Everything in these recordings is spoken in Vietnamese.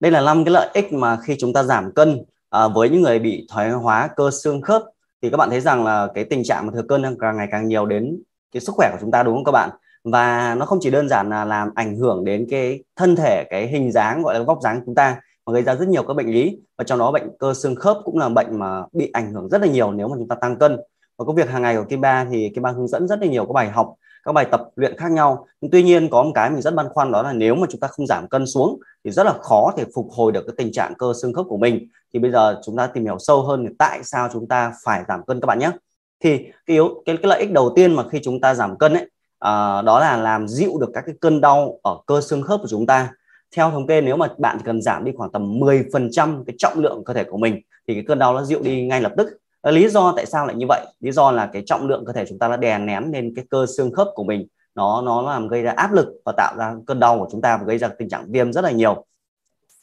đây là năm cái lợi ích mà khi chúng ta giảm cân à, với những người bị thoái hóa cơ xương khớp. Thì các bạn thấy rằng là cái tình trạng mà thừa cân càng ngày càng nhiều đến cái sức khỏe của chúng ta đúng không các bạn? Và nó không chỉ đơn giản là làm ảnh hưởng đến cái thân thể cái hình dáng gọi là vóc dáng của chúng ta mà gây ra rất nhiều các bệnh lý. Và trong đó bệnh cơ xương khớp cũng là bệnh mà bị ảnh hưởng rất là nhiều nếu mà chúng ta tăng cân. Và công việc hàng ngày của Kim Ba thì Kim Ba hướng dẫn rất là nhiều các bài học các bài tập luyện khác nhau. Nhưng tuy nhiên có một cái mình rất băn khoăn đó là nếu mà chúng ta không giảm cân xuống thì rất là khó để phục hồi được cái tình trạng cơ xương khớp của mình. Thì bây giờ chúng ta tìm hiểu sâu hơn thì tại sao chúng ta phải giảm cân các bạn nhé. Thì cái yếu cái, cái lợi ích đầu tiên mà khi chúng ta giảm cân ấy à, đó là làm dịu được các cái cơn đau ở cơ xương khớp của chúng ta. Theo thống kê nếu mà bạn cần giảm đi khoảng tầm 10% cái trọng lượng cơ thể của mình thì cái cơn đau nó dịu đi ngay lập tức. Ờ, lý do tại sao lại như vậy? Lý do là cái trọng lượng cơ thể chúng ta đã đè nén lên cái cơ xương khớp của mình. Nó nó làm gây ra áp lực và tạo ra cơn đau của chúng ta và gây ra tình trạng viêm rất là nhiều.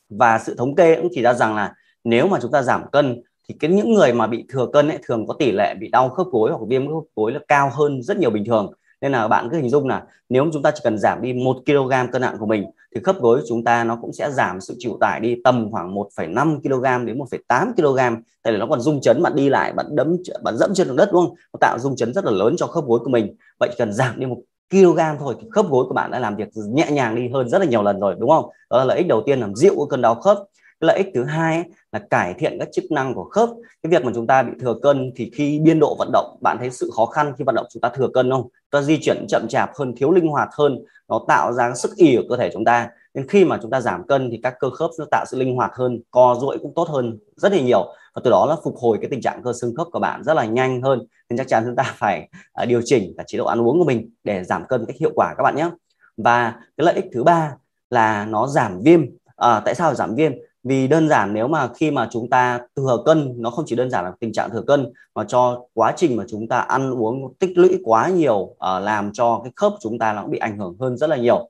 Và sự thống kê cũng chỉ ra rằng là nếu mà chúng ta giảm cân thì cái những người mà bị thừa cân ấy thường có tỷ lệ bị đau khớp gối hoặc viêm khớp gối là cao hơn rất nhiều bình thường. Nên là bạn cứ hình dung là nếu chúng ta chỉ cần giảm đi một kg cân nặng của mình thì khớp gối chúng ta nó cũng sẽ giảm sự chịu tải đi tầm khoảng 1,5 kg đến 1,8 kg. Tại vì nó còn rung chấn bạn đi lại bạn đấm bạn dẫm trên đất đúng không? Nó tạo rung chấn rất là lớn cho khớp gối của mình. Vậy cần giảm đi một kg thôi thì khớp gối của bạn đã làm việc nhẹ nhàng đi hơn rất là nhiều lần rồi đúng không? Đó là lợi ích đầu tiên làm dịu cơn đau khớp lợi ích thứ hai ấy, là cải thiện các chức năng của khớp. Cái việc mà chúng ta bị thừa cân thì khi biên độ vận động bạn thấy sự khó khăn khi vận động chúng ta thừa cân không? Ta di chuyển chậm chạp hơn thiếu linh hoạt hơn nó tạo ra sức ỉ ở cơ thể chúng ta. Nên khi mà chúng ta giảm cân thì các cơ khớp nó tạo sự linh hoạt hơn co duỗi cũng tốt hơn rất là nhiều. Và từ đó nó phục hồi cái tình trạng cơ xương khớp của bạn rất là nhanh hơn. Nên chắc chắn chúng ta phải à, điều chỉnh cả chế độ ăn uống của mình để giảm cân cách hiệu quả các bạn nhé. Và cái lợi ích thứ ba là nó giảm viêm. À, tại sao giảm viêm? Vì đơn giản nếu mà khi mà chúng ta thừa cân nó không chỉ đơn giản là tình trạng thừa cân mà cho quá trình mà chúng ta ăn uống tích lũy quá nhiều uh, làm cho cái khớp chúng ta nó cũng bị ảnh hưởng hơn rất là nhiều.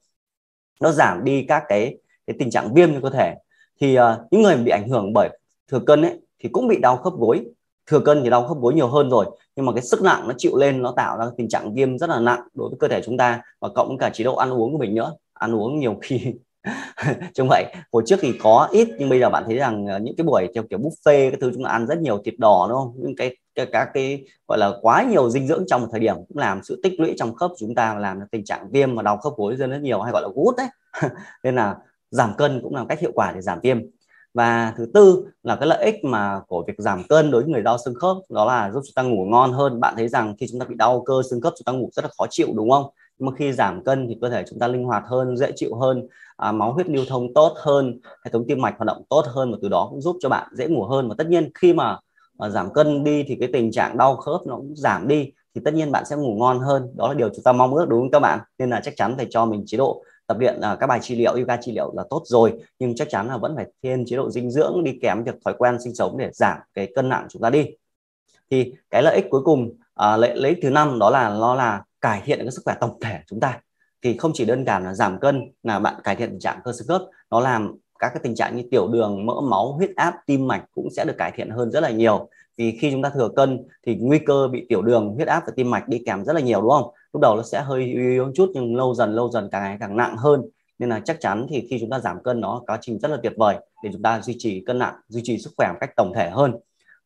Nó giảm đi các cái cái tình trạng viêm trong cơ thể. Thì uh, những người bị ảnh hưởng bởi thừa cân ấy thì cũng bị đau khớp gối. Thừa cân thì đau khớp gối nhiều hơn rồi nhưng mà cái sức nặng nó chịu lên nó tạo ra tình trạng viêm rất là nặng đối với cơ thể chúng ta và cộng cả chế độ ăn uống của mình nữa. Ăn uống nhiều khi chung vậy. Hồi trước thì có ít, nhưng bây giờ bạn thấy rằng ờ, những cái buổi theo kiểu buffet cái thứ chúng ta ăn rất nhiều thịt đỏ, đúng không? Những cái các cái, gọi là, quá nhiều dinh dưỡng trong một thời điểm cũng làm sự tích lũy trong khớp chúng ta làm tình trạng viêm và đau khớp gối rất rất nhiều, hay gọi là gút đấy. Nên là giảm cân cũng là cách hiệu quả để giảm viêm. Và thứ tư là cái lợi ích mà của việc giảm cân đối với người đau xương khớp, đó là giúp chúng ta ngủ ngon hơn. Bạn thấy rằng khi chúng ta bị đau cơ xương khớp, chúng ta ngủ rất là khó chịu, đúng không? Mà khi giảm cân thì cơ thể chúng ta linh hoạt hơn dễ chịu hơn à, máu huyết lưu thông tốt hơn hệ thống tim mạch hoạt động tốt hơn và từ đó cũng giúp cho bạn dễ ngủ hơn. Và tất nhiên khi mà, mà giảm cân đi thì cái tình trạng đau khớp nó cũng giảm đi thì tất nhiên bạn sẽ ngủ ngon hơn. Đó là điều chúng ta mong ước đúng không các bạn? Nên là chắc chắn phải cho mình chế độ tập luyện à, các bài trị liệu yoga trị liệu là tốt rồi. Nhưng chắc chắn là vẫn phải thêm chế độ dinh dưỡng đi kèm việc thói quen sinh sống để giảm cái cân nặng chúng ta đi. Thì cái lợi ích cuối cùng à, lợi, lợi ích thứ năm đó là nó là cải thiện cái sức khỏe tổng thể chúng ta. Thì không chỉ đơn giản là giảm cân là bạn cải thiện tình trạng cơ xương khớp. Nó làm các cái tình trạng như tiểu đường, mỡ máu, huyết áp, tim mạch cũng sẽ được cải thiện hơn rất là nhiều. Vì khi chúng ta thừa cân thì nguy cơ bị tiểu đường, huyết áp và tim mạch đi kèm rất là nhiều, đúng không? Lúc đầu nó sẽ hơi yếu một chút nhưng lâu dần lâu dần càng ngày càng nặng hơn. Nên là chắc chắn thì khi chúng ta giảm cân nó quá trình rất là tuyệt vời để chúng ta duy trì cân nặng, duy trì sức khỏe một cách tổng thể hơn.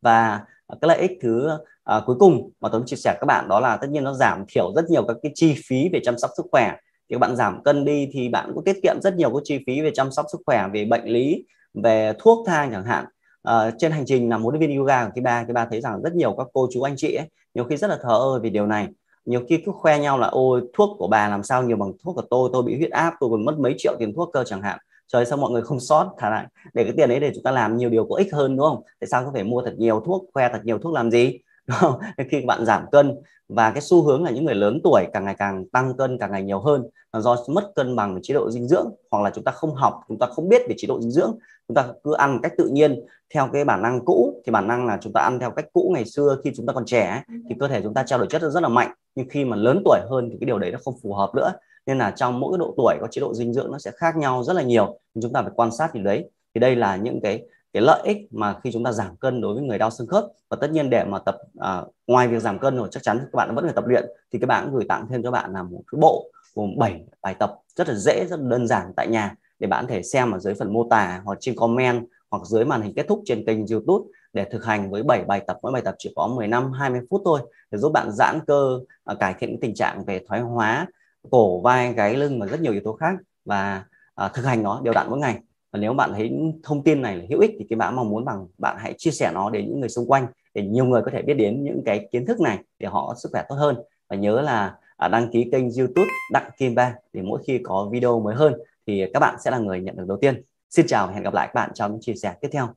Và Ờ, cái lợi ích thứ uh, cuối cùng mà tôi chia sẻ các bạn đó là tất nhiên nó giảm thiểu rất nhiều các cái chi phí về chăm sóc sức khỏe. Thì các bạn giảm cân đi thì bạn cũng tiết kiệm rất nhiều các chi phí về chăm sóc sức khỏe về bệnh lý về thuốc thang chẳng hạn. Uh, trên hành trình làm huấn luyện viên yoga của Kiba ba ba thấy rằng rất nhiều các cô chú anh chị ấy nhiều khi rất là thờ ơ về điều này. Nhiều khi cứ khoe nhau là ôi thuốc của bà làm sao nhiều bằng thuốc của tôi tôi bị huyết áp tôi còn mất mấy triệu tiền thuốc cơ chẳng hạn trời, sao mọi người không sót thả lại? Để cái tiền ấy để chúng ta làm nhiều điều có ích hơn, đúng không? Tại sao có phải mua thật nhiều thuốc, khoe thật nhiều thuốc làm gì? Đúng không? khi bạn giảm cân và cái xu hướng là những người lớn tuổi càng ngày càng tăng cân, càng ngày nhiều hơn là do mất cân bằng về chế độ dinh dưỡng hoặc là chúng ta không học, chúng ta không biết về chế độ dinh dưỡng, chúng ta cứ ăn một cách tự nhiên theo cái bản năng cũ. Thì bản năng là chúng ta ăn theo cách cũ ngày xưa khi chúng ta còn trẻ thì cơ thể chúng ta trao đổi chất rất là mạnh. Nhưng khi mà lớn tuổi hơn thì cái điều đấy nó không phù hợp nữa nên là trong mỗi độ tuổi có chế độ dinh dưỡng nó sẽ khác nhau rất là nhiều. Nên chúng ta phải quan sát thì đấy thì đây là những cái cái lợi ích mà khi chúng ta giảm cân đối với người đau xương khớp. Và tất nhiên để mà tập à, ngoài việc giảm cân rồi chắc chắn các bạn vẫn phải tập luyện. Thì các bạn cũng gửi tặng thêm cho bạn là một cái bộ gồm 7 bài tập rất là dễ rất là đơn giản tại nhà để bạn có thể xem ở dưới phần mô tả hoặc trên comment hoặc dưới màn hình kết thúc trên kênh YouTube để thực hành với 7 bài tập. Mỗi bài tập chỉ có 15 20 phút thôi để giúp bạn giãn cơ à, cải thiện tình trạng về thoái hóa cổ vai gáy lưng và rất nhiều yếu tố khác và à, thực hành nó đều đặn mỗi ngày và nếu bạn thấy thông tin này là hữu ích thì cái bạn mong muốn bằng bạn hãy chia sẻ nó đến những người xung quanh để nhiều người có thể biết đến những cái kiến thức này để họ có sức khỏe tốt hơn và nhớ là à, đăng ký kênh YouTube Đặng Kim Ba để mỗi khi có video mới hơn thì các bạn sẽ là người nhận được đầu tiên. Xin chào và hẹn gặp lại các bạn trong những chia sẻ tiếp theo.